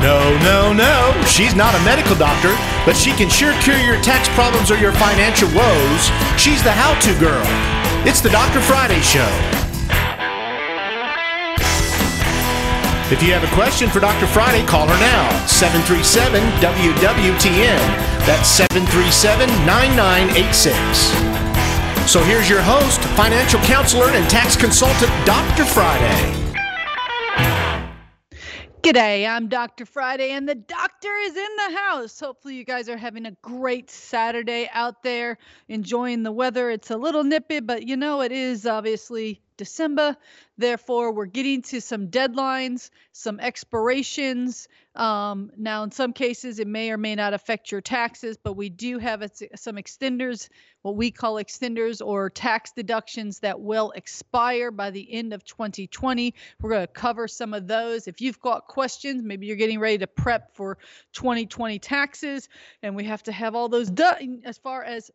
No, no, no. She's not a medical doctor, but she can sure cure your tax problems or your financial woes. She's the how to girl. It's the Dr. Friday Show. If you have a question for Dr. Friday, call her now. 737 WWTN. That's 737 9986. So here's your host, financial counselor, and tax consultant, Dr. Friday. G'day, I'm Dr. Friday, and the doctor is in the house. Hopefully, you guys are having a great Saturday out there, enjoying the weather. It's a little nippy, but you know, it is obviously December. Therefore, we're getting to some deadlines, some expirations. Um, now, in some cases, it may or may not affect your taxes, but we do have some extenders, what we call extenders or tax deductions that will expire by the end of 2020. We're going to cover some of those. If you've got questions, maybe you're getting ready to prep for 2020 taxes, and we have to have all those done as far as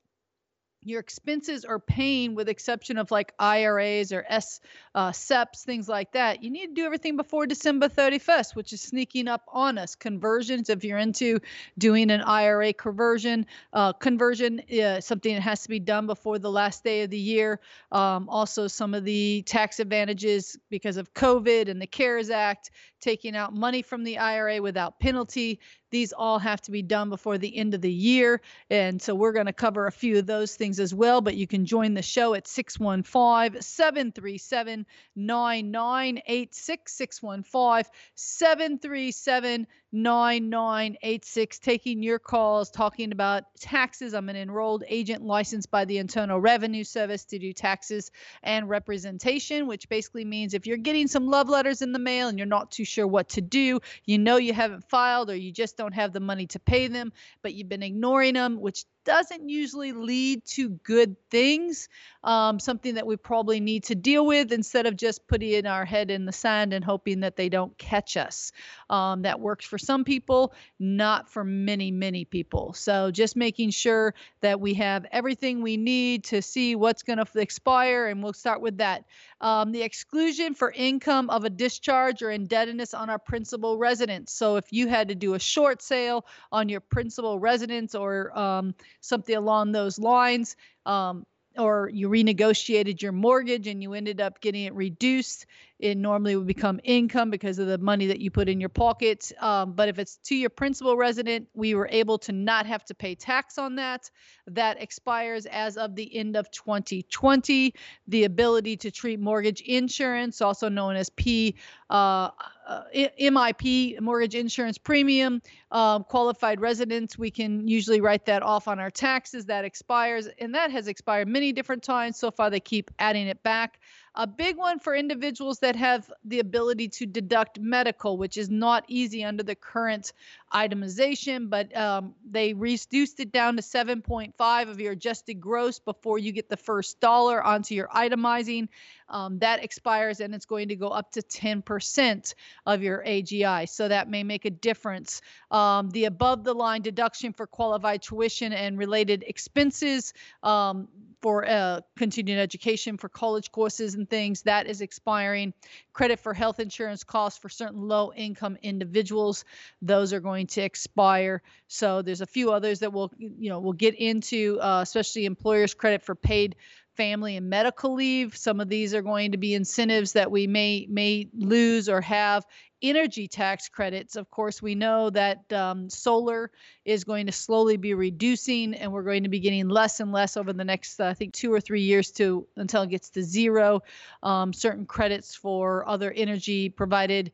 your expenses are paying with exception of like IRAs or S uh, SEPs, things like that. You need to do everything before December 31st, which is sneaking up on us. Conversions, if you're into doing an IRA conversion, uh, conversion, uh, something that has to be done before the last day of the year. Um, also, some of the tax advantages because of COVID and the CARES Act, taking out money from the IRA without penalty. These all have to be done before the end of the year. And so we're going to cover a few of those things as well. But you can join the show at 615 737 9986. 615 737 9986 taking your calls talking about taxes. I'm an enrolled agent licensed by the internal revenue service to do taxes and representation which basically means if you're getting some love letters in the mail and you're not too sure what to do you know you haven't filed or you just don't have the money to pay them but you've been ignoring them which doesn't usually lead to good things. Um, something that we probably need to deal with instead of just putting our head in the sand and hoping that they don't catch us. Um, that works for some people, not for many, many people. So just making sure that we have everything we need to see what's going to expire, and we'll start with that. Um, the exclusion for income of a discharge or indebtedness on our principal residence. So if you had to do a short sale on your principal residence or um, something along those lines. Um, or you renegotiated your mortgage and you ended up getting it reduced it normally would become income because of the money that you put in your pocket. Um, but if it's to your principal resident, we were able to not have to pay tax on that. That expires as of the end of 2020. The ability to treat mortgage insurance, also known as P. Uh, uh, MIP, mortgage insurance premium, um, qualified residents, we can usually write that off on our taxes. That expires, and that has expired many different times. So far, they keep adding it back. A big one for individuals that have the ability to deduct medical, which is not easy under the current itemization, but um, they reduced it down to 7.5 of your adjusted gross before you get the first dollar onto your itemizing. Um, that expires and it's going to go up to 10% of your AGI. So that may make a difference. Um, the above the line deduction for qualified tuition and related expenses um, for uh, continuing education for college courses and things that is expiring credit for health insurance costs for certain low income individuals those are going to expire so there's a few others that we'll you know we'll get into uh, especially employers credit for paid family and medical leave. Some of these are going to be incentives that we may may lose or have. Energy tax credits, of course, we know that um, solar is going to slowly be reducing, and we're going to be getting less and less over the next, uh, I think, two or three years to until it gets to zero. Um, certain credits for other energy provided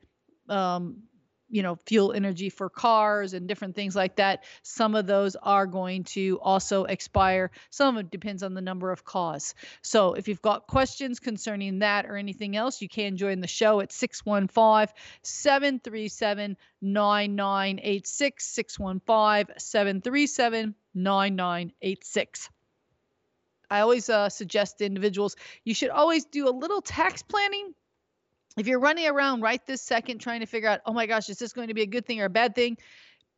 um, you know fuel energy for cars and different things like that some of those are going to also expire. Some of it depends on the number of cars. So if you've got questions concerning that or anything else you can join the show at 615 737 9986 615 737 9986 I always uh, suggest to individuals you should always do a little tax planning if you're running around right this second trying to figure out, oh my gosh, is this going to be a good thing or a bad thing?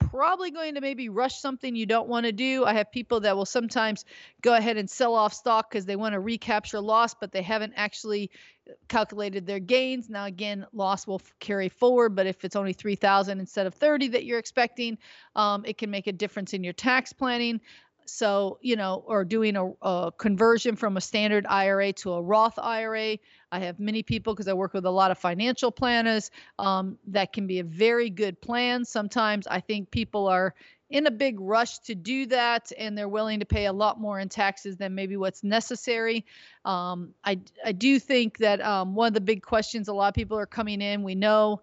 probably going to maybe rush something you don't want to do. I have people that will sometimes go ahead and sell off stock because they want to recapture loss, but they haven't actually uh, calculated their gains. Now, again, loss will carry forward, but if it's only 3,000 instead of 30 that you're expecting, um, it can make a difference in your tax planning. So, you know, or doing a, a, conversion from a standard IRA to a Roth IRA. I have many people because I work with a lot of financial planners. Um, that can be a very good plan. Sometimes I think people are in a big rush to do that and they're willing to pay a lot more in taxes than maybe what's necessary. Um, I, I do think that um, one of the big questions a lot of people are coming in, we know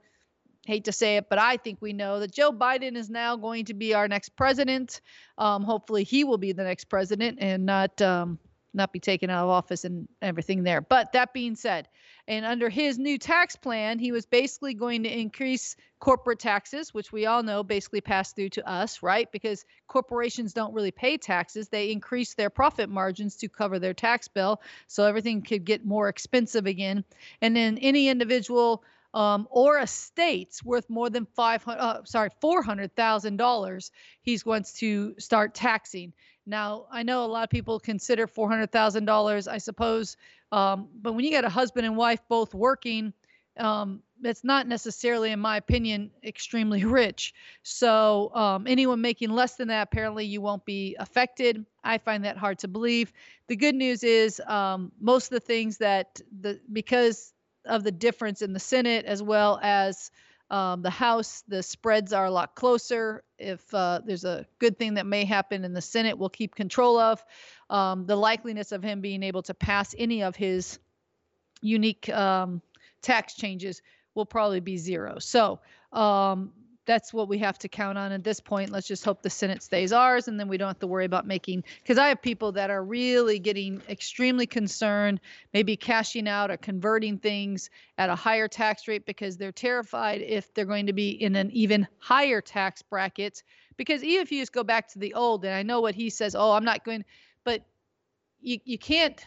hate to say it, but I think we know that Joe Biden is now going to be our next president. Um, hopefully, he will be the next president and not um, not be taken out of office and everything there. But that being said, and under his new tax plan, he was basically going to increase corporate taxes, which we all know basically pass through to us, right? Because corporations don't really pay taxes. They increase their profit margins to cover their tax bill. So everything could get more expensive again. And then any individual um, or estates worth more than five hundred, uh, sorry, four hundred thousand dollars, he's going to start taxing. Now, I know a lot of people consider four hundred thousand dollars, I suppose, um, but when you got a husband and wife both working, um, it's not necessarily, in my opinion, extremely rich. So um, anyone making less than that, apparently, you won't be affected. I find that hard to believe. The good news is um, most of the things that the because of the difference in the Senate as well as um, the House. The spreads are a lot closer. If uh, there's a good thing that may happen in the Senate, we'll keep control of. Um, the likeliness of him being able to pass any of his unique um, tax changes will probably be zero. So um, that's what we have to count on at this point. Let's just hope the Senate stays ours, and then we don't have to worry about making. Because I have people that are really getting extremely concerned, maybe cashing out or converting things at a higher tax rate because they're terrified if they're going to be in an even higher tax bracket. Because even if you just go back to the old, and I know what he says, oh, I'm not going, but you you can't.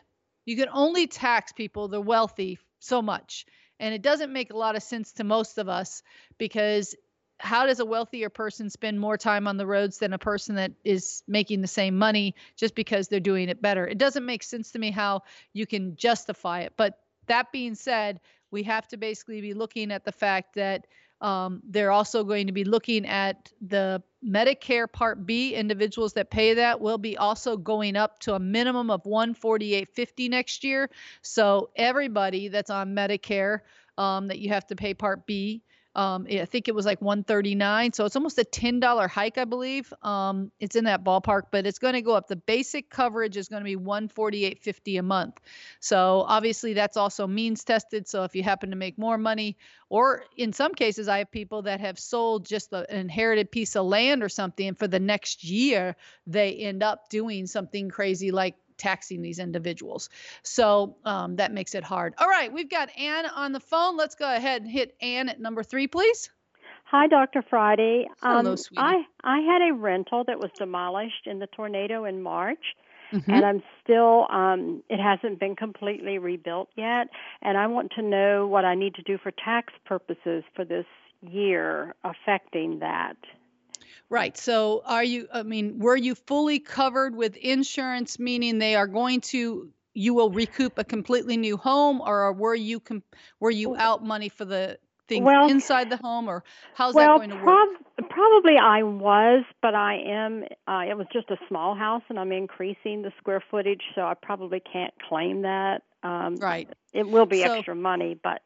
You can only tax people, the wealthy, so much. And it doesn't make a lot of sense to most of us because how does a wealthier person spend more time on the roads than a person that is making the same money just because they're doing it better? It doesn't make sense to me how you can justify it. But that being said, we have to basically be looking at the fact that um, they're also going to be looking at the Medicare Part B individuals that pay that will be also going up to a minimum of 148.50 next year. So everybody that's on Medicare um, that you have to pay Part B um, I think it was like 139, so it's almost a $10 hike, I believe. Um, it's in that ballpark, but it's going to go up. The basic coverage is going to be 148.50 a month. So obviously that's also means tested. So if you happen to make more money, or in some cases, I have people that have sold just an inherited piece of land or something, and for the next year they end up doing something crazy like taxing these individuals. So um, that makes it hard. All right, we've got Anne on the phone. Let's go ahead and hit Anne at number three, please. Hi, Dr. Friday. Hello, um, sweetie. I, I had a rental that was demolished in the tornado in March. Mm-hmm. And I'm still, um, it hasn't been completely rebuilt yet. And I want to know what I need to do for tax purposes for this year affecting that. Right. So are you, I mean, were you fully covered with insurance, meaning they are going to, you will recoup a completely new home or were you, com- were you out money for the things well, inside the home or how's well, that going to prob- work? Probably I was, but I am, uh, it was just a small house and I'm increasing the square footage, so I probably can't claim that. Um, right. It will be so, extra money, but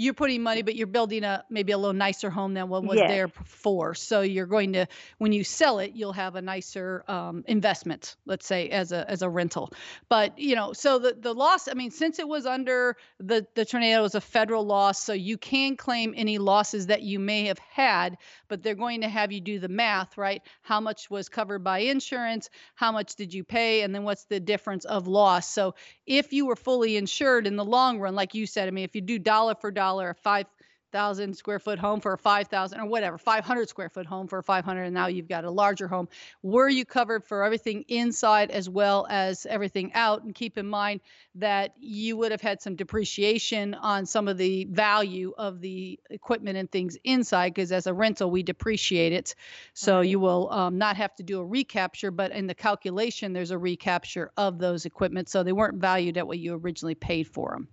you're putting money, but you're building a maybe a little nicer home than what was yes. there before. So you're going to when you sell it, you'll have a nicer um, investment, let's say as a as a rental. But you know, so the the loss. I mean, since it was under the the tornado was a federal loss, so you can claim any losses that you may have had, but they're going to have you do the math, right? How much was covered by insurance? How much did you pay? And then what's the difference of loss? So if you were fully insured in the long run, like you said, I mean, if you do dollar for dollar, five thousand square foot home for a five thousand or whatever, five hundred square foot home for a five hundred, and now you've got a larger home. Were you covered for everything inside as well as everything out? And keep in mind that you would have had some depreciation on some of the value of the equipment and things inside, because as a rental we depreciate it, so right. you will um, not have to do a recapture, but in the calculation there's a recapture of those equipment, so they weren't valued at what you originally paid for them.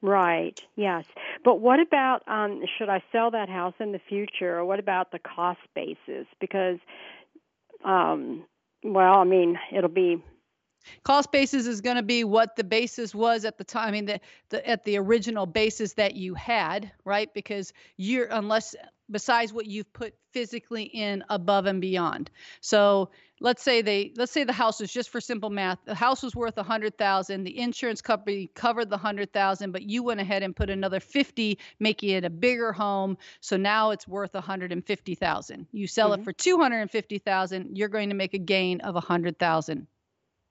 Right. Yes. But what about um should I sell that house in the future or what about the cost basis because um well, I mean, it'll be cost basis is going to be what the basis was at the time i mean the, the at the original basis that you had right because you're unless besides what you've put physically in above and beyond. So let's say they let's say the house is just for simple math. The house was worth a hundred thousand. The insurance company covered the hundred thousand, but you went ahead and put another fifty, making it a bigger home. So now it's worth a hundred and fifty thousand. You sell mm-hmm. it for two hundred and fifty thousand. You're going to make a gain of a hundred thousand.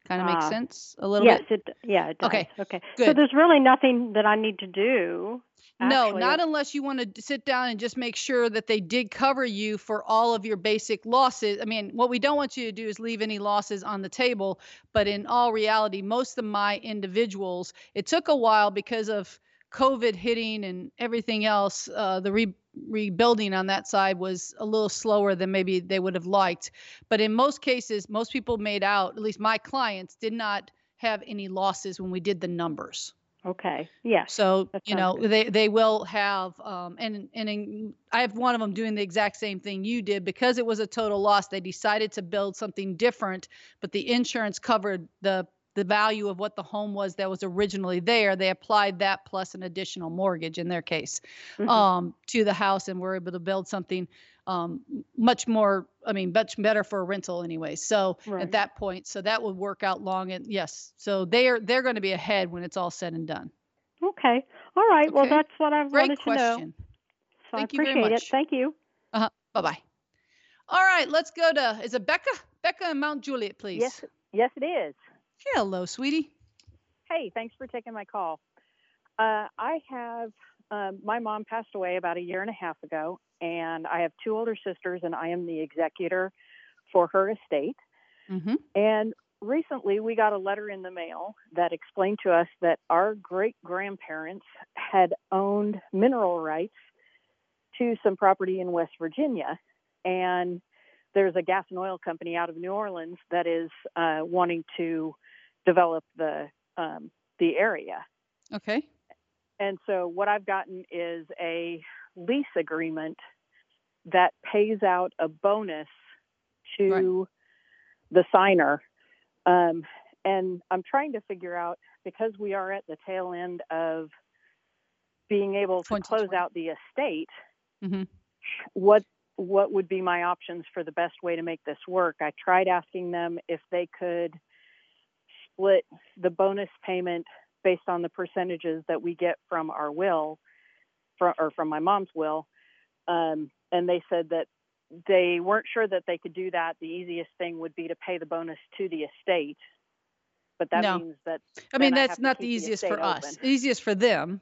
Kind of uh, makes sense a little yes, bit. Yes, it yeah, it does. Okay, okay. Good. So there's really nothing that I need to do no, not unless you want to sit down and just make sure that they did cover you for all of your basic losses. I mean, what we don't want you to do is leave any losses on the table. But in all reality, most of my individuals, it took a while because of COVID hitting and everything else. Uh, the re- rebuilding on that side was a little slower than maybe they would have liked. But in most cases, most people made out, at least my clients, did not have any losses when we did the numbers. Okay. Yeah. So you know good. they they will have um and and in, I have one of them doing the exact same thing you did because it was a total loss. They decided to build something different, but the insurance covered the the value of what the home was that was originally there. They applied that plus an additional mortgage in their case mm-hmm. um, to the house and were able to build something um, much more. I mean, much better for a rental anyway. So right. at that point, so that would work out long. And yes, so they're they're going to be ahead when it's all said and done. Okay. All right. Okay. Well, that's what I Great wanted question. to know. So Thank I appreciate it. Thank you. Uh-huh. Bye bye. All right, let's go to is it Becca? Becca and Mount Juliet, please. Yes, yes, it is. Hello, sweetie. Hey, thanks for taking my call. Uh, I have um, my mom passed away about a year and a half ago, and I have two older sisters, and I am the executor for her estate. Mm-hmm. And recently, we got a letter in the mail that explained to us that our great grandparents had owned mineral rights to some property in West Virginia, and there's a gas and oil company out of New Orleans that is uh, wanting to develop the um, the area. Okay. And so what I've gotten is a lease agreement that pays out a bonus to right. the signer. Um, and I'm trying to figure out because we are at the tail end of being able to close out the estate. Mm-hmm. What what would be my options for the best way to make this work? I tried asking them if they could split the bonus payment based on the percentages that we get from our will, from, or from my mom's will. Um, and they said that they weren't sure that they could do that. The easiest thing would be to pay the bonus to the estate. But that no. means that I mean that's not the easiest the for open. us. Easiest for them,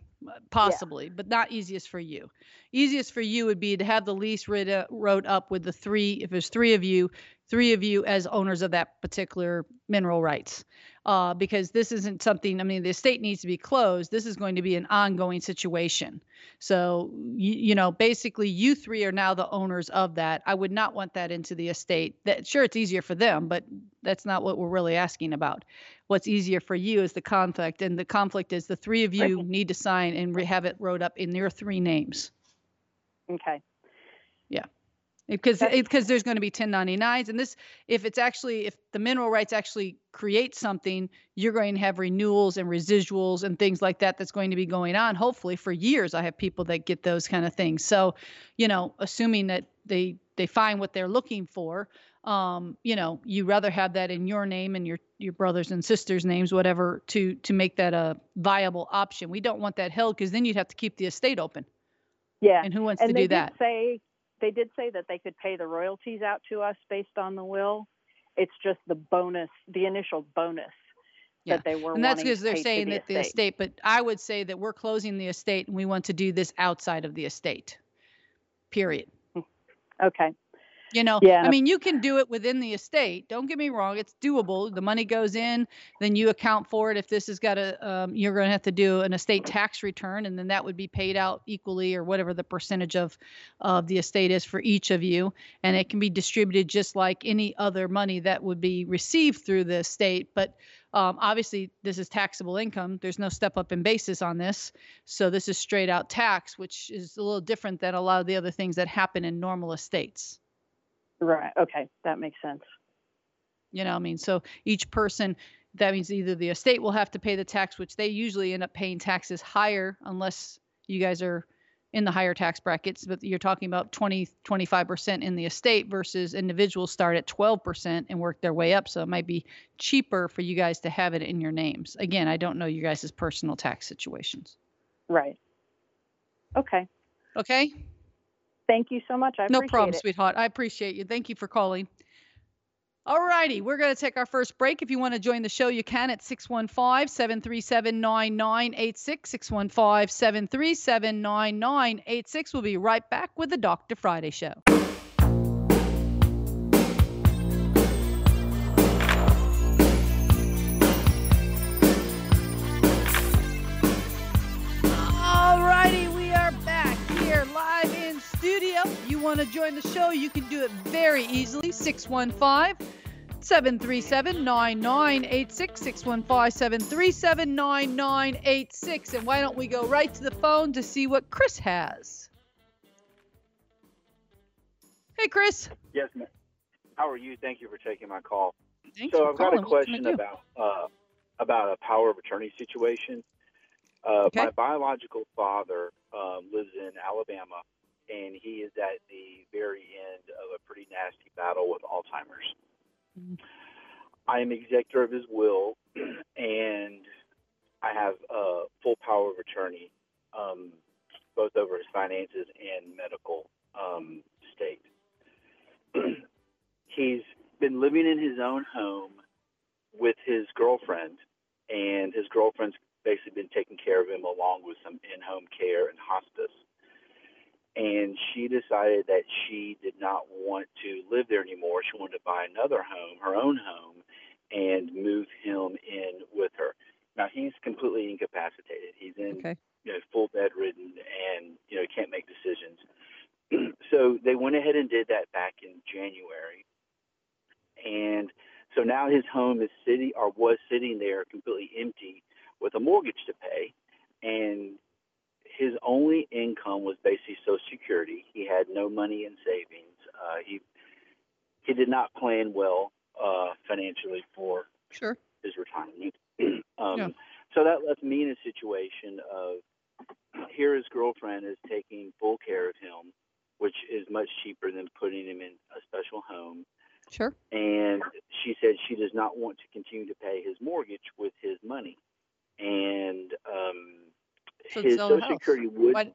possibly, yeah. but not easiest for you. Easiest for you would be to have the lease writ- wrote up with the three. If there's three of you, three of you as owners of that particular mineral rights uh, because this isn't something, I mean, the estate needs to be closed. This is going to be an ongoing situation. So, you, you know, basically, you three are now the owners of that. I would not want that into the estate. That Sure, it's easier for them, but that's not what we're really asking about. What's easier for you is the conflict, and the conflict is the three of you right. need to sign and have it wrote up in your three names. Okay. Yeah because because there's going to be 1099s and this if it's actually if the mineral rights actually create something you're going to have renewals and residuals and things like that that's going to be going on hopefully for years i have people that get those kind of things. So you know assuming that they they find what they're looking for um, you know you rather have that in your name and your your brothers and sisters names whatever to to make that a viable option. We don't want that held because then you'd have to keep the estate open. Yeah and who wants and to do that? say they did say that they could pay the royalties out to us based on the will. It's just the bonus, the initial bonus Yeah. that they were and that's because they're saying the that the estate. But I would say that we're closing the estate and we want to do this outside of the estate. Period. Okay. You know, Yeah. I mean, you can do it within the estate. Don't get me wrong; it's doable. The money goes in, then you account for it. If this has got a, um, you're going to have to do an estate tax return, and then that would be paid out equally, or whatever the percentage of of the estate is for each of you, and it can be distributed just like any other money that would be received through the estate. But um, obviously, this is taxable income. There's no step up in basis on this, so this is straight out tax, which is a little different than a lot of the other things that happen in normal estates. Right. Okay. That makes sense. You know, I mean, so each person, that means either the estate will have to pay the tax, which they usually end up paying taxes higher unless you guys are in the higher tax brackets, but you're talking about 20, 25% in the estate versus individuals start at 12% and work their way up. So it might be cheaper for you guys to have it in your names. Again, I don't know you guys' personal tax situations. Right. Okay. Okay. Thank you so much. I No problem, it. sweetheart. I appreciate you. Thank you for calling. All righty, we're going to take our first break. If you want to join the show, you can at 615 737 9986. 615 737 9986. We'll be right back with the Dr. Friday Show. Studio. You want to join the show? You can do it very easily. 615 737 9986. 615 737 9986. And why don't we go right to the phone to see what Chris has? Hey, Chris. Yes, ma'am. How are you? Thank you for taking my call. Thanks so I've got a What can I question about uh, about a power of attorney situation. Uh, Okay. My biological father um, lives in Alabama, and he is at the very end of a pretty nasty battle with Alzheimer's. Mhm. I am executor of his will, and I have uh, full power of attorney, um, both over his finances and medical um, state. He's been living in his own home with his girlfriend, and his girlfriend's basically been taking care of him along with some in-home care and hospice. And she decided that she did not want to live there anymore. She wanted to buy another home, her own home, and move him in with her. Now he's completely incapacitated. He's in Okay. you know full bedridden and you know can't make decisions. so they went ahead and did that back in January, and so now his home is sitting or was sitting there completely empty with a mortgage to pay, and his only income was basically Social Security. He had no money in savings. Uh, he he did not plan well uh, financially for Sure. his retirement. um, Yeah. So that left me in a situation of here his girlfriend is taking full care of him, which is much cheaper than putting him in a special home. Sure. And she said she does not want to continue to pay his mortgage with his money. So his Social. Security would. Why-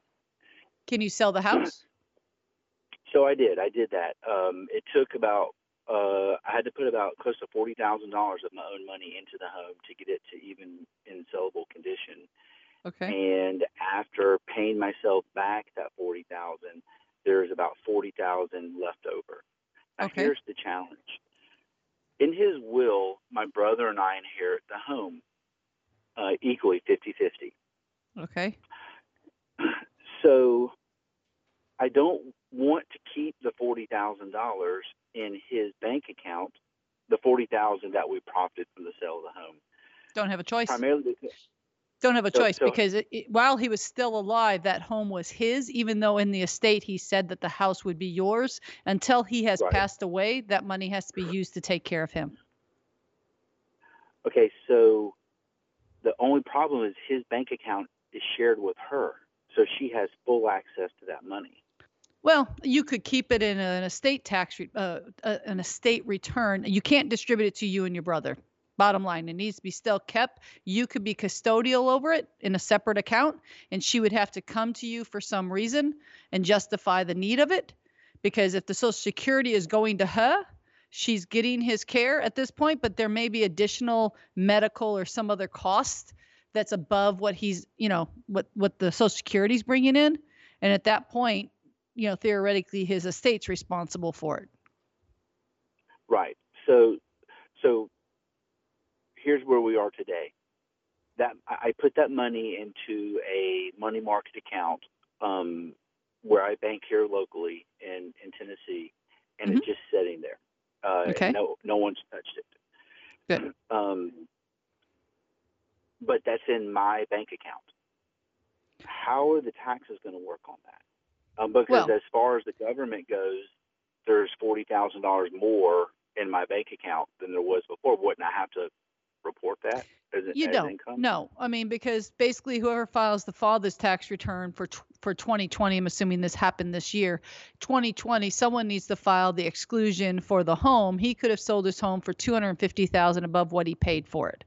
Can you sell the house? So I did. I did that. Um, it took about. Uh, I had to put about close to forty thousand dollars of my own money into the home to get it to even in sellable condition. Okay. And after paying myself back that forty thousand, there's about forty thousand left over. Now Okay. here's the challenge. In his will, my brother and I inherit the home uh, equally 50-50. Okay. So I don't want to keep the forty thousand dollars in his bank account, the forty thousand that we profited from the sale of the home. Don't have a choice. Primarily because Don't have a So- choice so- because it, it- while he was still alive, that home was his, even though in the estate he said that the house would be yours. Until he has Right. passed away, that money has to be used to take care of him. Okay, so the only problem is his bank account is shared with her, so she has full access to that money. Well, you could keep it in an estate tax, uh, uh, an estate return. You can't distribute it to you and your brother. Bottom line, it needs to be still kept. You could be custodial over it in a separate account, and she would have to come to you for some reason and justify the need of it. Because if the Social Security is going to her, she's getting his care at this point, but there may be additional medical or some other cost that's above what he's, you know, what what the Social Security's bringing in, and at that point, you know, theoretically, his estate's responsible for it. Right. So, so here's where we are today. That I put that money into a money market account um, where I bank here locally in in Tennessee, and mm-hmm. it's just sitting there. Uh, okay. No, no one's touched it. Good. Um, but that's in my bank account. How are the taxes going to work on that? Um, because well, as far as the government goes, there's forty thousand dollars more in my bank account than there was before. Wouldn't I have to report that? As, you as don't. Income? No, I mean because basically whoever files the father's tax return for for 2020, I'm assuming this happened this year. 2020, someone needs to file the exclusion for the home. He could have sold his home for 250,000 above what he paid for it.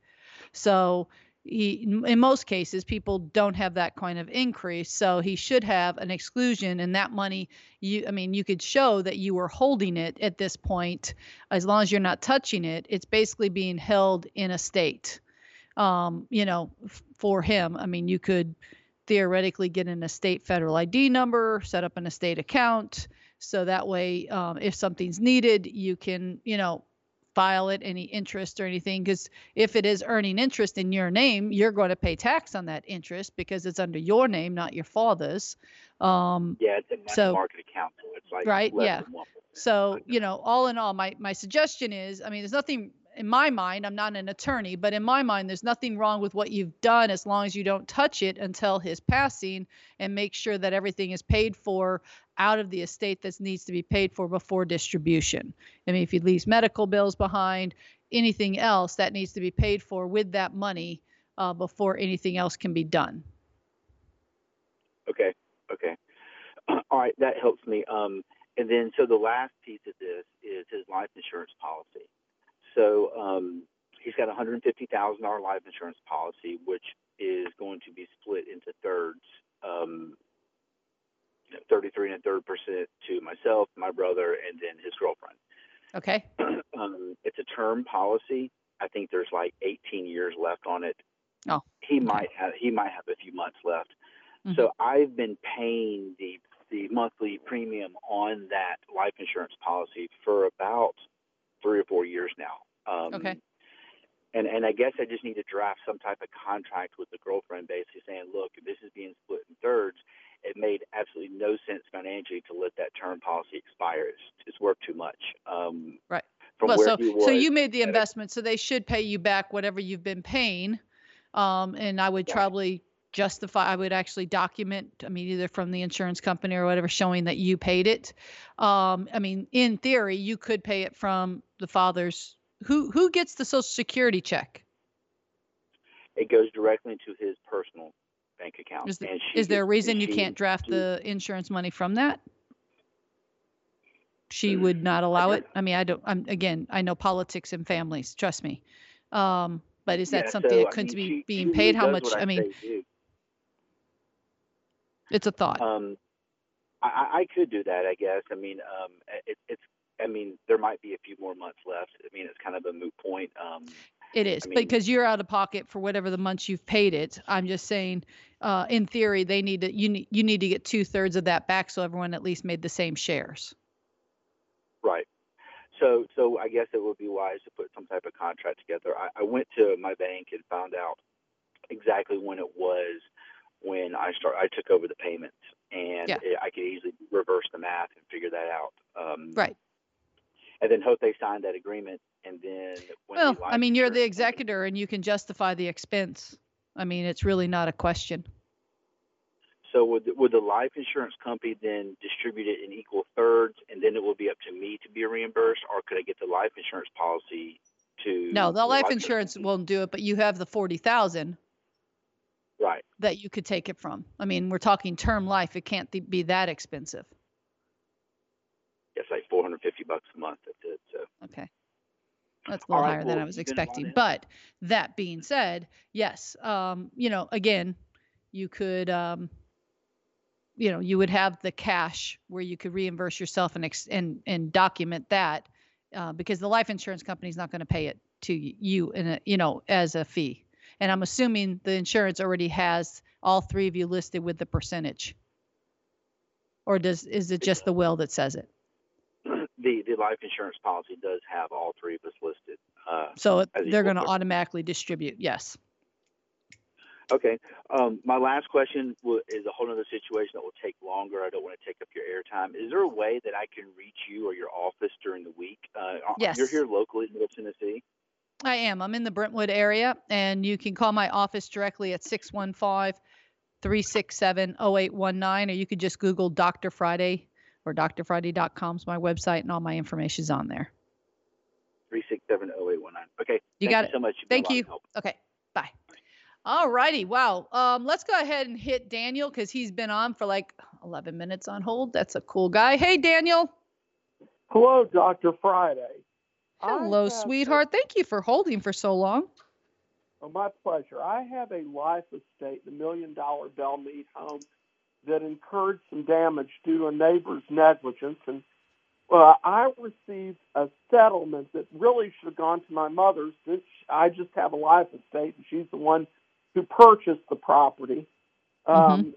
So he in most cases people don't have that kind of increase so he should have an exclusion and that money you i mean you could show that you were holding it at this point as long as you're not touching it it's basically being held in a state um, you know f- for him. I mean you could theoretically get an estate federal id number set up an estate account so that way um, if something's needed you can you know file it any interest or anything because if it is earning interest in your name you're going to pay tax on that interest because it's under your name not your father's. Um, yeah it's a so, market account so it's like right yeah. so you know all in all my my suggestion is i mean there's nothing in my mind i'm not an attorney but in my mind there's nothing wrong with what you've done as long as you don't touch it until his passing and make sure that everything is paid for out of the estate that needs to be paid for before distribution. I mean, if he leaves medical bills behind, anything else that needs to be paid for with that money uh, before anything else can be done. Okay. Okay. All right. That helps me. Um, and then, so the last piece of this is his life insurance policy. So um, he's got a $150,000 life insurance policy, which is going to be split into thirds. Um, 33 and a third percent to myself, my brother, and then his girlfriend. Okay. um, it's a term policy. I think there's like 18 years left on it. Oh. He okay. might have he might have a few months left. Mm-hmm. So I've been paying the the monthly premium on that life insurance policy for about three or four years now. Um, okay. And and I guess I just need to draft some type of contract with the girlfriend, basically saying, look, this is being split in thirds it made absolutely no sense financially to let that term policy expire. It's, it's worth too much. Um, right. well, so, so you made the investment, so they should pay you back whatever you've been paying. Um, and I would probably justify, I would actually document, I mean, either from the insurance company or whatever, showing that you paid it. Um, I mean, in theory, you could pay it from the father's. Who who gets the Social Security check? It goes directly into his personal bank account. Is, the, is there a reason you can't draft she, the insurance money from that? She would not allow I it. I mean, I don't. I'm again. I know politics and families. Trust me. Um, but is that yeah, something so, that couldn't I be she, being she paid? How much? I, I mean, it's a thought. Um, I, I could do that. I guess. I mean, um, it, it's. I mean, there might be a few more months left. I mean, it's kind of a moot point. Um, it is I mean, because you're out of pocket for whatever the months you've paid it. I'm just saying, uh, in theory, they need to you need you need to get two thirds of that back, so everyone at least made the same shares. Right. So, so I guess it would be wise to put some type of contract together. I, I went to my bank and found out exactly when it was when I start. I took over the payments, and Yeah. it, I could easily reverse the math and figure that out. Um, Right. And then hope they signed that agreement, and then when Well, I mean, you're the executor, and you can justify the expense. I mean, it's really not a question. So would would the life insurance company then distribute it in equal thirds, and then it will be up to me to be reimbursed, or could I get the life insurance policy to? No, the life insurance insurance company? won't do it, but you have the forty thousand Right. that you could take it from. I mean, we're talking term life; it can't be that expensive. 450 bucks a month. That's it. So Okay. That's a little right, higher than I was you can run expecting. But that being said, yes, um, you know, again, you could, um, you know, you would have the cash where you could reimburse yourself and ex- and and document that uh, because the life insurance company is not going to pay it to you in a, you know as a fee. And I'm assuming the insurance already has all three of you listed with the percentage. Or does is it just the will that says it? Life insurance policy does have all three of us listed. Uh, so they're going to automatically distribute. Yes. Okay. Um, my last question is a whole other situation that will take longer. I don't want to take up your airtime. Is there a way that I can reach you or your office during the week? Uh, yes. You're here locally in Middle Tennessee? I am. I'm in the Brentwood area, and you can call my office directly at 615 367 0819, or you could just Google Dr. Friday or drfriday.com is my website, and all my information is on there. 367 0819. Okay. You got you it. so much. Thank you. Okay. Bye. All righty. Wow. Um, let's go ahead and hit Daniel because he's been on for like 11 minutes on hold. That's a cool guy. Hey, Daniel. Hello, Dr. Friday. Hello, sweetheart. Thank you for holding for so long. Oh, my pleasure. I have a life estate, the million dollar Belle Meade home, that incurred some damage due to a neighbor's negligence. And uh, I received a settlement that really should have gone to my mother since I just have a life estate and she's the one who purchased the property. Mm-hmm. Um,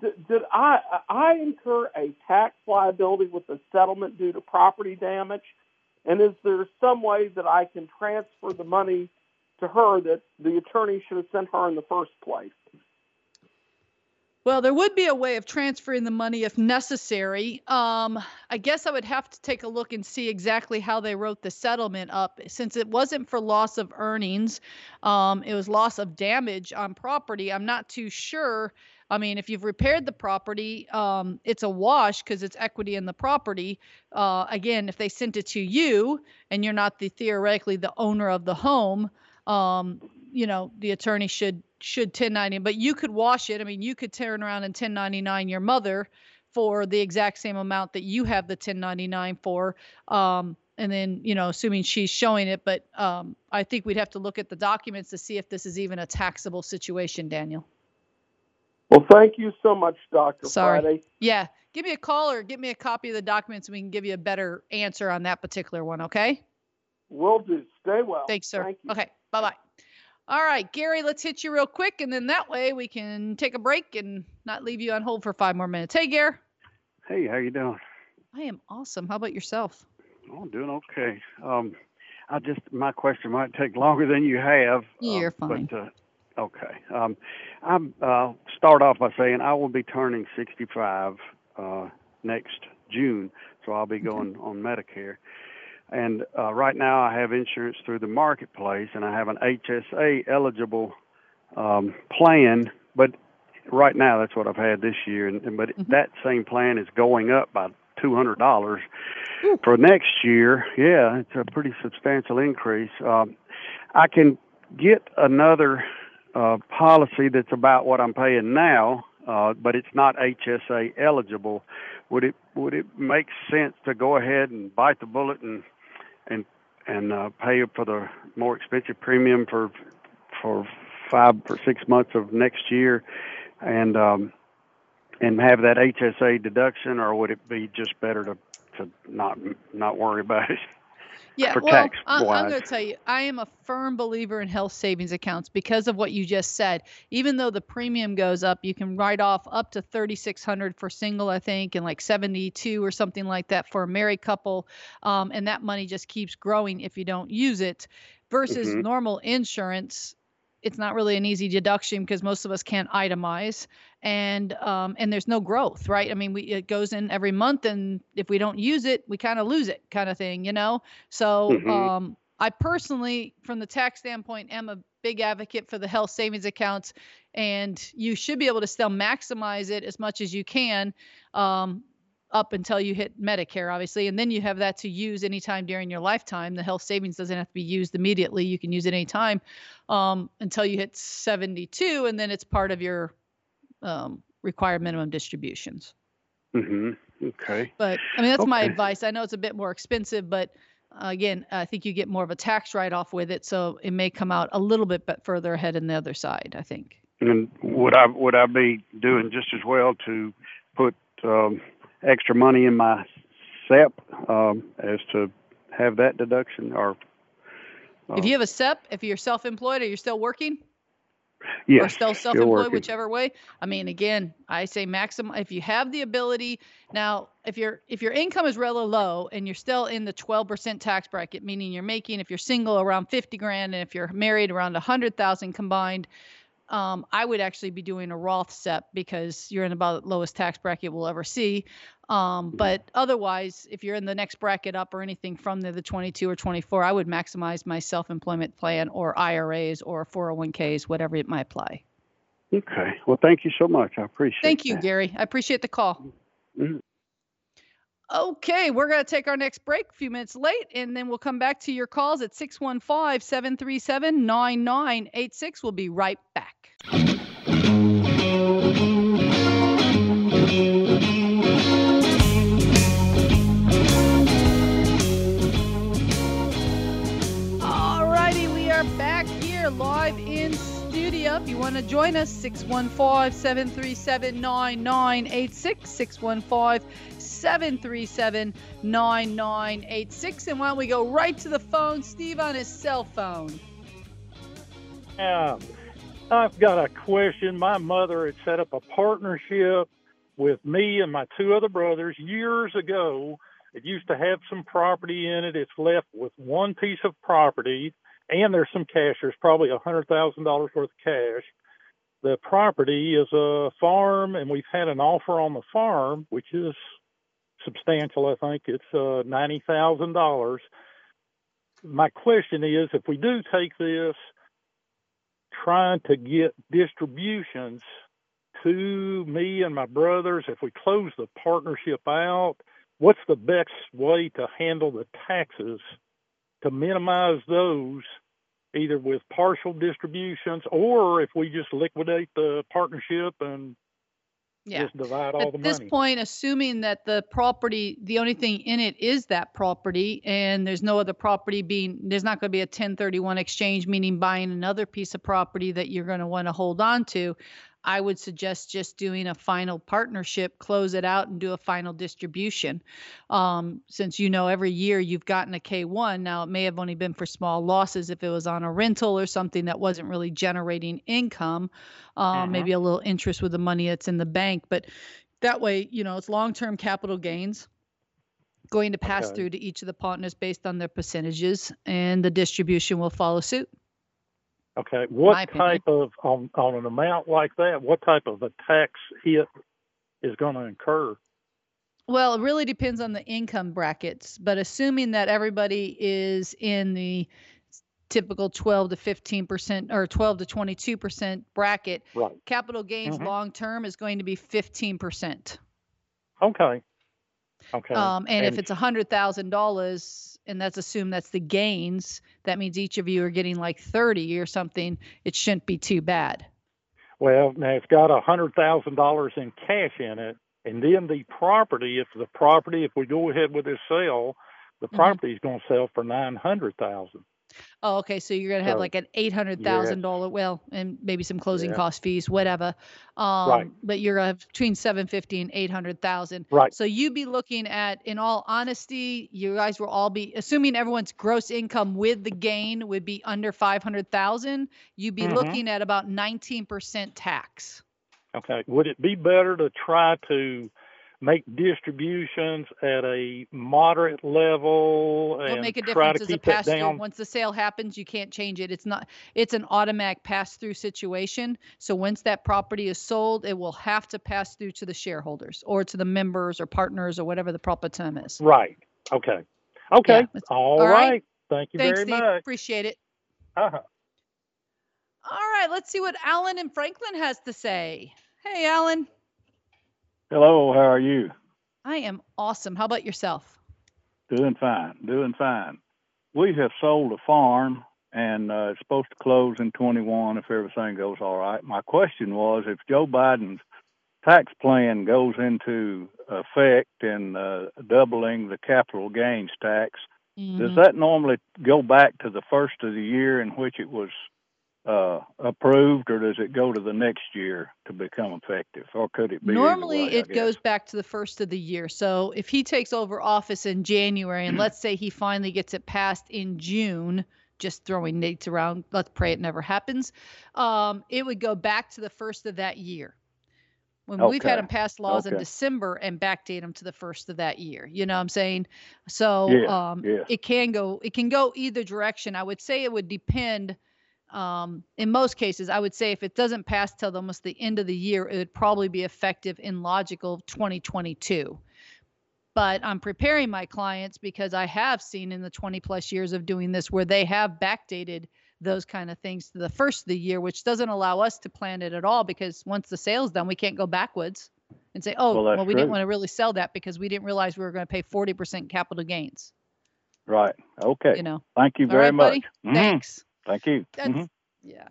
did, did I I incur a tax liability with the settlement due to property damage? And is there some way that I can transfer the money to her that the attorney should have sent her in the first place? Well, there would be a way of transferring the money if necessary. Um, I guess I would have to take a look and see exactly how they wrote the settlement up. Since it wasn't for loss of earnings, um, it was loss of damage on property. I'm not too sure. I mean, if you've repaired the property, um, it's a wash because it's equity in the property. Uh, again, if they sent it to you and you're not the theoretically the owner of the home, um, you know, the attorney should should 1090 but you could wash it. I mean you could turn around and 1099 your mother for the exact same amount that you have the 1099 for um, and then you know assuming she's showing it but um, i think we'd have to look at the documents to see if this is even a taxable situation daniel. Well thank you so much dr Sorry. friday. Yeah give me a call or give me a copy of the documents and we can give you a better answer on that particular one okay? We'll do. Stay well. Thanks sir. Thank okay bye-bye all right, Gary, let's hit you real quick, and then that way we can take a break and not leave you on hold for five more minutes. Hey, Gary. Hey, how you doing? I am awesome. How about yourself? Oh, I'm doing okay. Um, I just my question might take longer than you have. You're uh, fine. But, uh, okay. Um, I'm uh, start off by saying I will be turning 65 uh, next June, so I'll be going on Medicare. And uh, right now, I have insurance through the marketplace, and I have an HSA eligible um, plan. But right now, that's what I've had this year. And, and but Mhm. that same plan is going up by two hundred dollars for next year. Yeah, it's a pretty substantial increase. Um, I can get another uh, policy that's about what I'm paying now, uh, but it's not HSA eligible. Would it would it make sense to go ahead and bite the bullet and and and uh, pay for the more expensive premium for for five or six months of next year, and um, and have that HSA deduction, or would it be just better to to not not worry about it? Yeah, well, I, I'm going to tell you, I am a firm believer in health savings accounts because of what you just said. Even though the premium goes up, you can write off up to 3,600 for single, I think, and like 72 or something like that for a married couple, um, and that money just keeps growing if you don't use it. Versus Mhm. normal insurance, it's not really an easy deduction because most of us can't itemize. And um, and there's no growth right? I mean we it goes in every month and if we don't use it we kind of lose it kind of thing you know? So Mhm. um, i personally from the tax standpoint am a big advocate for the health savings accounts and you should be able to still maximize it as much as you can. Um, up until you hit medicare obviously and then you have that to use anytime during your lifetime. The health savings doesn't have to be used immediately. You can use it anytime um, until you hit 72 and then it's part of your um, required minimum distributions. Mm-hmm. Okay. but i mean that's my advice. I know it's a bit more expensive but uh, again i think you get more of a tax write-off with it so it may come out a little bit bit further ahead in the other side i think. And would I would I be doing just as well to put um, extra money in my SEP um, as to have that deduction or? Uh, if you have a SEP, if you're self-employed, are you're still working? Yes, or still self-employed, whichever way. I mean, again, I say maximum. If you have the ability, now if your if your income is really low and you're still in the 12% tax bracket, meaning you're making if you're single around 50 grand and if you're married around 100,000 combined, um, I would actually be doing a Roth SEP because you're in about the lowest tax bracket we'll ever see. Um, but otherwise, if you're in the next bracket up or anything from the, the 22 or 24, I would maximize my self-employment plan or IRAs or 401ks, whatever it might apply. Okay. Well, thank you so much. I appreciate. It. Thank you, that. Gary. I appreciate the call. Mm-hmm. Okay, we're going to take our next break a few minutes late, and then we'll come back to your calls at 615 737 9986. We'll be right back. Alrighty, we are back here live in studio. If you want to join us, 615 737 9986. 615 737 9986. And why don't we go right to the phone? Steve on his cell phone. Yeah, I've got a question. My mother had set up a partnership with me and my two other brothers years ago. It used to have some property in it. It's left with one piece of property, and there's some cash. There's probably a hundred thousand dollars worth of cash. The property is a farm, and we've had an offer on the farm, which is substantial. I think it's uh, ninety thousand dollars. My question is, if we do take this, trying to get distributions to me and my brothers, if we close the partnership out, what's the best way to handle the taxes to minimize those? Either with partial distributions, or if we just liquidate the partnership and yeah. just divide all At the this point, assuming that the property, the only thing in it is that property, and there's no other property being, there's not going to be a 1031 exchange, meaning buying another piece of property that you're going to want to hold on to. I would suggest just doing a final partnership, close it out, and do a final distribution. Um, since you know every year you've gotten a K1, now it may have only been for small losses if it was on a rental or something that wasn't really generating income, um, mm-hmm. maybe a little interest with the money that's in the bank. But that way, you know, it's long term capital gains going to pass okay. through to each of the partners based on their percentages, and the distribution will follow suit. Okay, what type of on on an amount like that? What type of a tax hit is going to incur? Well, it really depends on the income brackets, but assuming that everybody is in the typical 12 to 15 percent or 12 to 22 percent bracket, right. capital gains mm-hmm. long term is going to be 15 percent. Okay. Okay. Um, and, and if it's a hundred thousand dollars, and that's assumed that's the gains, that means each of you are getting like thirty or something. It shouldn't be too bad. Well, now it's got a hundred thousand dollars in cash in it, and then the property. If the property, if we go ahead with this sale, the mm-hmm. property is going to sell for nine hundred thousand. Oh, okay. So you're gonna have so, like an eight hundred thousand dollar well, and maybe some closing yeah. cost fees, whatever. Um, right. But you're gonna have between seven fifty and eight hundred thousand. Right. So you'd be looking at, in all honesty, you guys will all be assuming everyone's gross income with the gain would be under five hundred thousand. You'd be mm-hmm. looking at about nineteen percent tax. Okay. Would it be better to try to make distributions at a moderate level It'll and make a try difference to as a keep pass down. Once the sale happens, you can't change it. It's not. It's an automatic pass through situation. So once that property is sold, it will have to pass through to the shareholders or to the members or partners or whatever the proper term is. Right. Okay. Okay. Yeah, all, all right. right. Thank you Thanks, very Steve. much. Appreciate it. Uh huh. All right. Let's see what Alan and Franklin has to say. Hey, Alan. Hello, how are you? I am awesome. How about yourself? Doing fine, doing fine. We have sold a farm and uh, it's supposed to close in 21 if everything goes all right. My question was if Joe Biden's tax plan goes into effect and uh, doubling the capital gains tax, mm-hmm. does that normally go back to the first of the year in which it was uh, approved, or does it go to the next year to become effective, or could it be? Normally, way, it goes back to the first of the year. So if he takes over office in January, and let's say he finally gets it passed in June, just throwing dates around, let's pray it never happens. Um, it would go back to the first of that year. When okay. we've had them pass laws okay. in December and backdate them to the first of that year. You know what I'm saying? So yeah, um, yeah. it can go it can go either direction. I would say it would depend um, in most cases, I would say if it doesn't pass till almost the end of the year, it would probably be effective in logical 2022. But I'm preparing my clients because I have seen in the 20 plus years of doing this where they have backdated those kind of things to the first of the year, which doesn't allow us to plan it at all because once the sale's done, we can't go backwards and say, oh, well, well we true. didn't want to really sell that because we didn't realize we were going to pay 40% capital gains. Right. Okay. You know. Thank you very right, much. Mm-hmm. Thanks. Thank you. Mm-hmm. Yeah.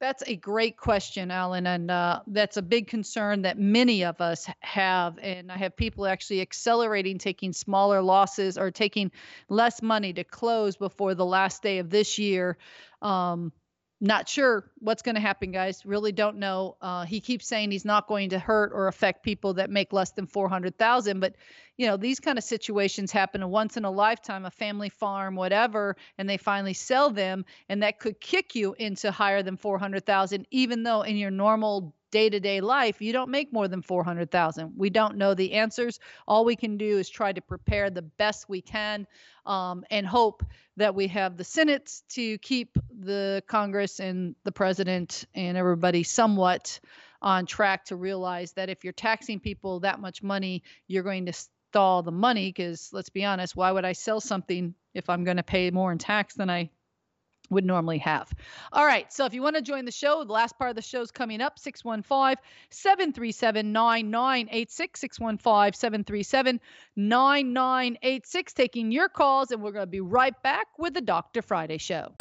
That's a great question, Alan, and uh, that's a big concern that many of us have. And I have people actually accelerating taking smaller losses or taking less money to close before the last day of this year. Um, not sure what's going to happen, guys. Really don't know. Uh, he keeps saying he's not going to hurt or affect people that make less than four hundred thousand, but you know these kind of situations happen once in a lifetime a family farm whatever and they finally sell them and that could kick you into higher than 400,000 even though in your normal day-to-day life you don't make more than 400,000 we don't know the answers. All we can do is try to prepare the best we can um, and hope that we have the senate to keep the congress and the president and everybody somewhat on track to realize that if you're taxing people that much money you're going to stall the money because let's be honest, why would I sell something if I'm going to pay more in tax than I would normally have. All right. So if you want to join the show, the last part of the show is coming up 615 737 9986. 615 737 9986. Taking your calls, and we're going to be right back with the Dr. Friday Show.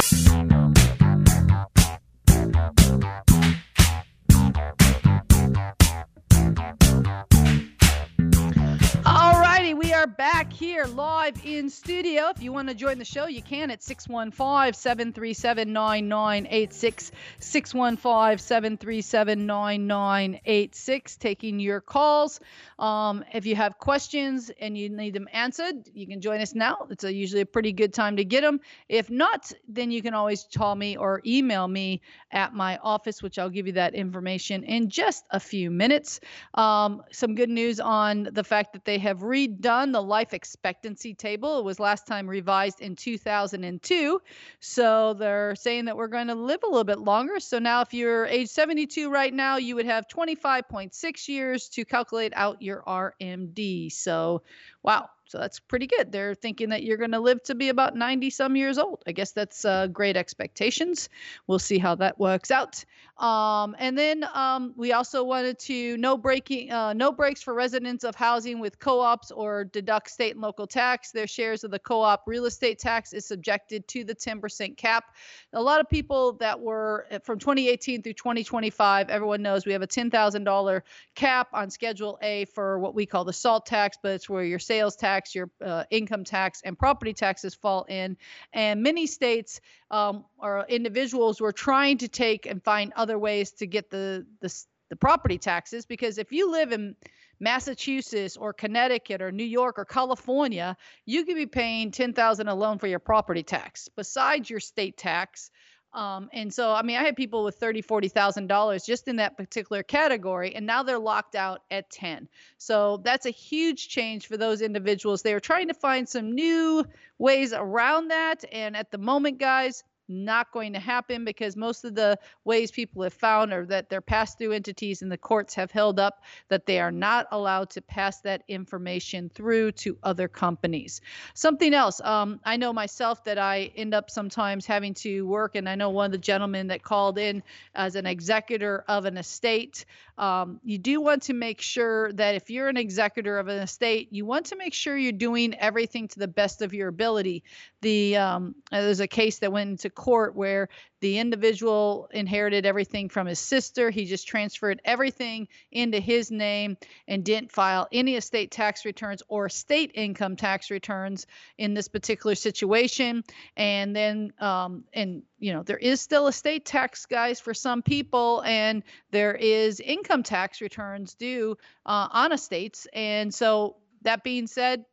We are back here live in studio. If you want to join the show, you can at 615 737 9986. 615 737 9986. Taking your calls. Um, if you have questions and you need them answered, you can join us now. It's a, usually a pretty good time to get them. If not, then you can always call me or email me at my office, which I'll give you that information in just a few minutes. Um, some good news on the fact that they have redone done the life expectancy table. It was last time revised in 2002. So they're saying that we're going to live a little bit longer. So now, if you're age 72 right now, you would have 25.6 years to calculate out your RMD. So, wow, so that's pretty good. They're thinking that you're going to live to be about 90 some years old. I guess that's uh, great expectations. We'll see how that works out. Um, and then um, we also wanted to no breaking, uh, no breaks for residents of housing with co-ops or deduct state and local tax. Their shares of the co-op real estate tax is subjected to the 10% cap. A lot of people that were uh, from 2018 through 2025, everyone knows we have a $10,000 cap on Schedule A for what we call the SALT tax, but it's where your sales tax tax, your uh, income tax, and property taxes fall in. And many states um, or individuals were trying to take and find other ways to get the, the, the property taxes because if you live in Massachusetts or Connecticut or New York or California, you could be paying 10,000 alone for your property tax besides your state tax. Um, and so, I mean, I had people with thirty, forty thousand dollars just in that particular category, and now they're locked out at ten. So that's a huge change for those individuals. They are trying to find some new ways around that, and at the moment, guys, not going to happen because most of the ways people have found are that they're passed through entities and the courts have held up that they are not allowed to pass that information through to other companies. Something else, um, I know myself that I end up sometimes having to work, and I know one of the gentlemen that called in as an executor of an estate. Um, you do want to make sure that if you're an executor of an estate, you want to make sure you're doing everything to the best of your ability. The um, there's a case that went into court where the individual inherited everything from his sister. He just transferred everything into his name and didn't file any estate tax returns or state income tax returns in this particular situation. And then, um, and you know, there is still estate tax, guys, for some people, and there is income tax returns due uh, on estates. And so, that being said,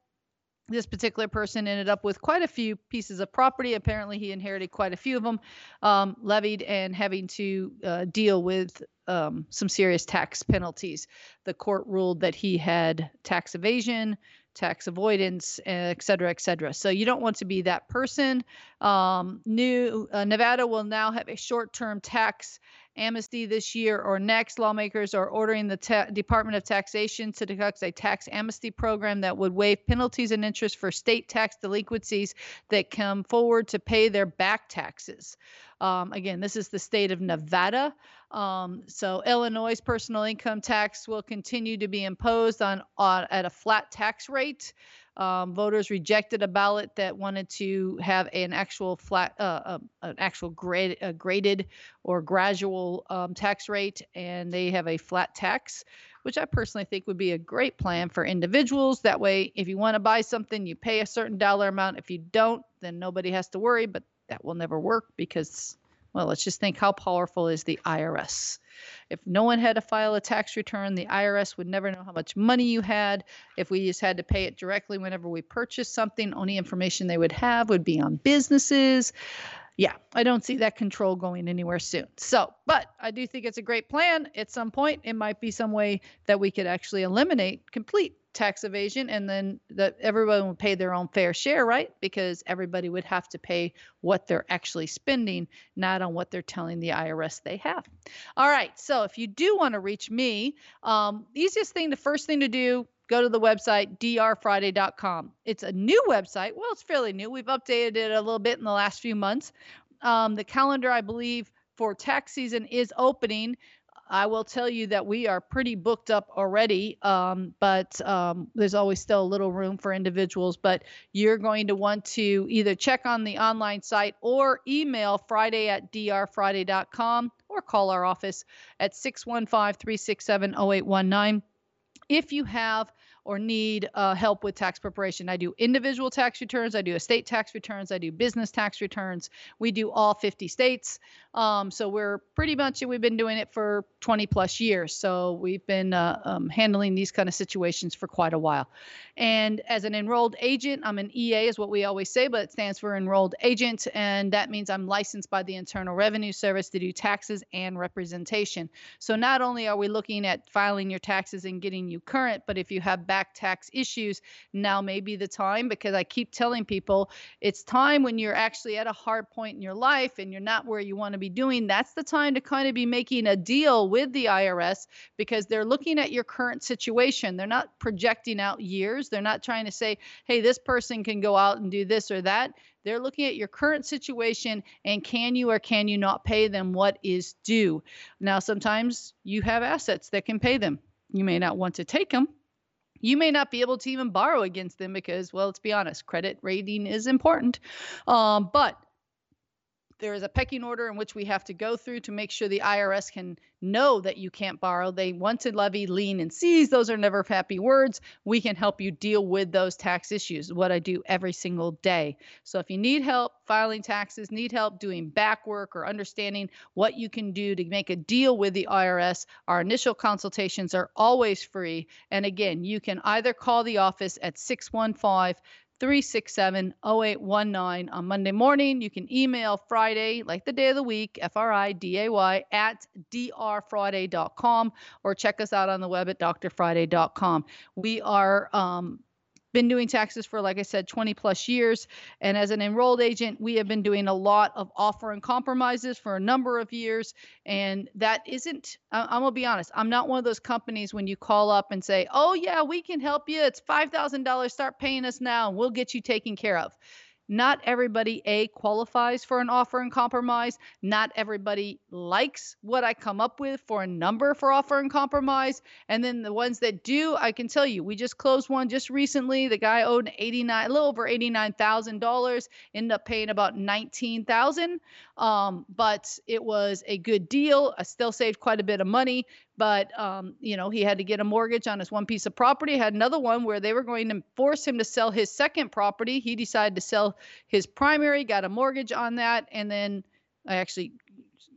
this particular person ended up with quite a few pieces of property. Apparently, he inherited quite a few of them, um, levied and having to uh, deal with um, some serious tax penalties. The court ruled that he had tax evasion, tax avoidance, et cetera, et cetera. So you don't want to be that person. Um, new uh, Nevada will now have a short-term tax amnesty this year or next. Lawmakers are ordering the ta- Department of Taxation to conduct a tax amnesty program that would waive penalties and interest for state tax delinquencies that come forward to pay their back taxes. Um, again, this is the state of Nevada. Um, so Illinois' personal income tax will continue to be imposed on, on at a flat tax rate. Um, voters rejected a ballot that wanted to have an actual flat, uh, uh, an actual grade, uh, graded or gradual um, tax rate, and they have a flat tax, which I personally think would be a great plan for individuals. That way, if you want to buy something, you pay a certain dollar amount. If you don't, then nobody has to worry. But that will never work because, well, let's just think how powerful is the IRS. If no one had to file a tax return, the IRS would never know how much money you had. If we just had to pay it directly whenever we purchased something, only information they would have would be on businesses. Yeah, I don't see that control going anywhere soon. So, but I do think it's a great plan. At some point, it might be some way that we could actually eliminate complete tax evasion and then that everyone would pay their own fair share right because everybody would have to pay what they're actually spending not on what they're telling the irs they have all right so if you do want to reach me um, easiest thing the first thing to do go to the website drfriday.com it's a new website. Well it's fairly new. We've updated it a little bit in the last few months. Um, the calendar i believe for tax season is opening. I will tell you that we are pretty booked up already, um, but um, there's always still a little room for individuals. But you're going to want to either check on the online site or email Friday at drfriday.com or call our office at 615 367 0819 if you have or need uh, help with tax preparation. I do individual tax returns, I do estate tax returns, I do business tax returns. We do all 50 states. Um, so we're pretty much, we've been doing it for 20 plus years. So we've been uh, um, handling these kind of situations for quite a while. And as an enrolled agent, I'm an EA, is what we always say, but it stands for enrolled agent. And that means I'm licensed by the Internal Revenue Service to do taxes and representation. So not only are we looking at filing your taxes and getting you current, but if you have back tax issues, now may be the time because I keep telling people it's time when you're actually at a hard point in your life and you're not where you want to be doing. That's the time to kind of be making a deal with the IRS because they're looking at your current situation. They're not projecting out years. They're not trying to say, hey, this person can go out and do this or that. They're looking at your current situation and can you or can you not pay them what is due. Now, sometimes you have assets that can pay them. You may not want to take them. You may not be able to even borrow against them because, well, let's be honest, credit rating is important. Um, but there is a pecking order in which we have to go through to make sure the IRS can know that you can't borrow. They want to levy, lien, and seize. Those are never happy words. We can help you deal with those tax issues, what I do every single day. So if you need help filing taxes, need help doing back work, or understanding what you can do to make a deal with the IRS, our initial consultations are always free. And again, you can either call the office at 615 367 0819 on Monday morning. You can email Friday, like the day of the week, F R I D A Y, at drfriday.com or check us out on the web at drfriday.com. We are um, been doing taxes for, like I said, 20 plus years. And as an enrolled agent, we have been doing a lot of offer and compromises for a number of years. And that isn't, I'm going to be honest, I'm not one of those companies when you call up and say, oh, yeah, we can help you. It's $5,000. Start paying us now and we'll get you taken care of not everybody a qualifies for an offer and compromise. Not everybody likes what i come up with for a number for offer and compromise. And then the ones that do i can tell you we just closed one just recently. The guy owed 89 a little over $89000 ended up paying about 19000 um, but it was a good deal. I still saved quite a bit of money but um, you know he had to get a mortgage on his one piece of property had another one where they were going to force him to sell his second property. He decided to sell his primary got a mortgage on that and then i actually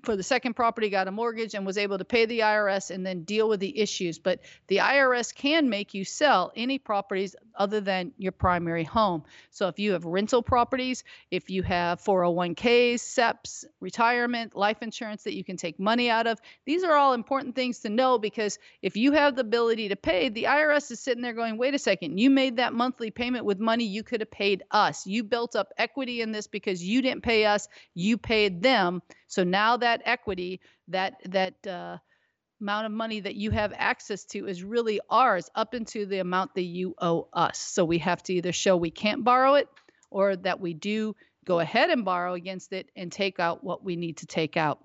for the second property got a mortgage and was able to pay the IRS and then deal with the issues. But the IRS can make you sell any properties other than your primary home. So if you have rental properties, if you have 401ks, SEPs, retirement, life insurance that you can take money out of, these are all important things to know because if you have the ability to pay, the IRS is sitting there going, wait a second, you made that monthly payment with money you could have paid us. You built up equity in this because you didn't pay us, you paid them. So now that equity, that that uh, amount of money that you have access to is really ours up into the amount that you owe us. So we have to either show we can't borrow it or that we do go ahead and borrow against it and take out what we need to take out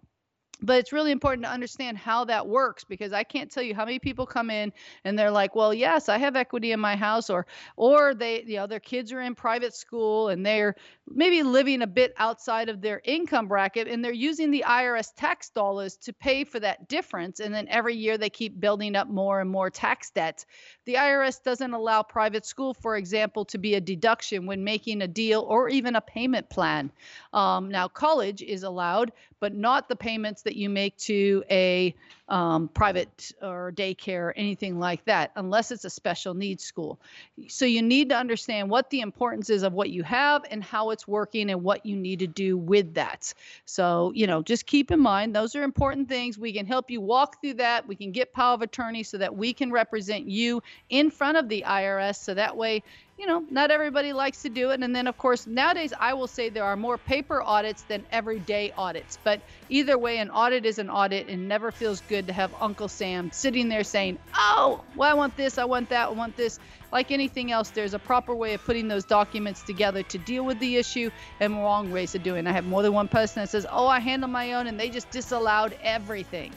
but it's really important to understand how that works because I can't tell you how many people come in and they're like, "Well, yes, I have equity in my house," or or they, you know, their kids are in private school and they're maybe living a bit outside of their income bracket and they're using the IRS tax dollars to pay for that difference, and then every year they keep building up more and more tax debt. The IRS doesn't allow private school, for example, to be a deduction when making a deal or even a payment plan. Um, now, college is allowed, but not the payments that you make to a um, private or daycare anything like that, unless it's a special needs school. So you need to understand what the importance is of what you have and how it's working and what you need to do with that. So, you know, just keep in mind those are important things. We can help you walk through that. We can get power of attorney so that we can represent you in front of the IRS. So that way, you know, not everybody likes to do it. And then, of course, nowadays I will say there are more paper audits than everyday audits. But either way, an audit is an audit and never feels good to have Uncle Sam sitting there saying, oh, well, I want this, I want that, I want this. Like anything else, there's a proper way of putting those documents together to deal with the issue and wrong ways of doing. I have more than one person that says, oh, I handle my own, and they just disallowed everything.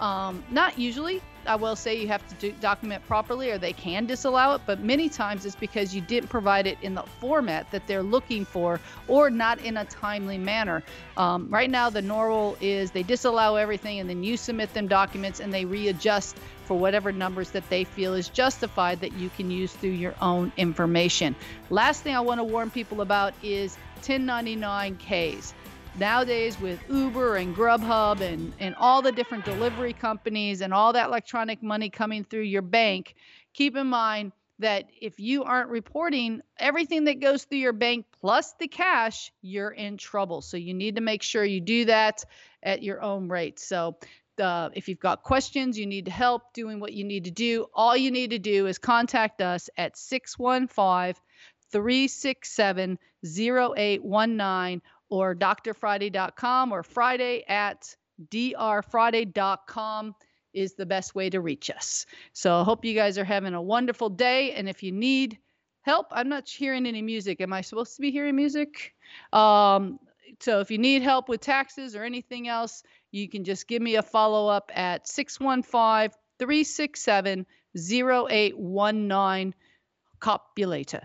Um, not usually. I will say you have to do, document properly or they can disallow it, but many times it's because you didn't provide it in the format that they're looking for or not in a timely manner. Um, right now, the normal is they disallow everything and then you submit them documents and they readjust for whatever numbers that they feel is justified that you can use through your own information. Last thing I want to warn people about is 1099Ks nowadays with Uber and Grubhub and, and all the different delivery companies and all that electronic money coming through your bank, keep in mind that if you aren't reporting everything that goes through your bank plus the cash, you're in trouble. So you need to make sure you do that at your own rate. So uh, if you've got questions, you need help doing what you need to do, all you need to do is contact us at 615 367 0819 or drfriday.com or friday at drfriday.com is the best way to reach us. So I hope you guys are having a wonderful day. And if you need help, I'm not hearing any music. Am I supposed to be hearing music? Um, so if you need help with taxes or anything else, you can just give me a follow up at 615 367 0819. Copulator.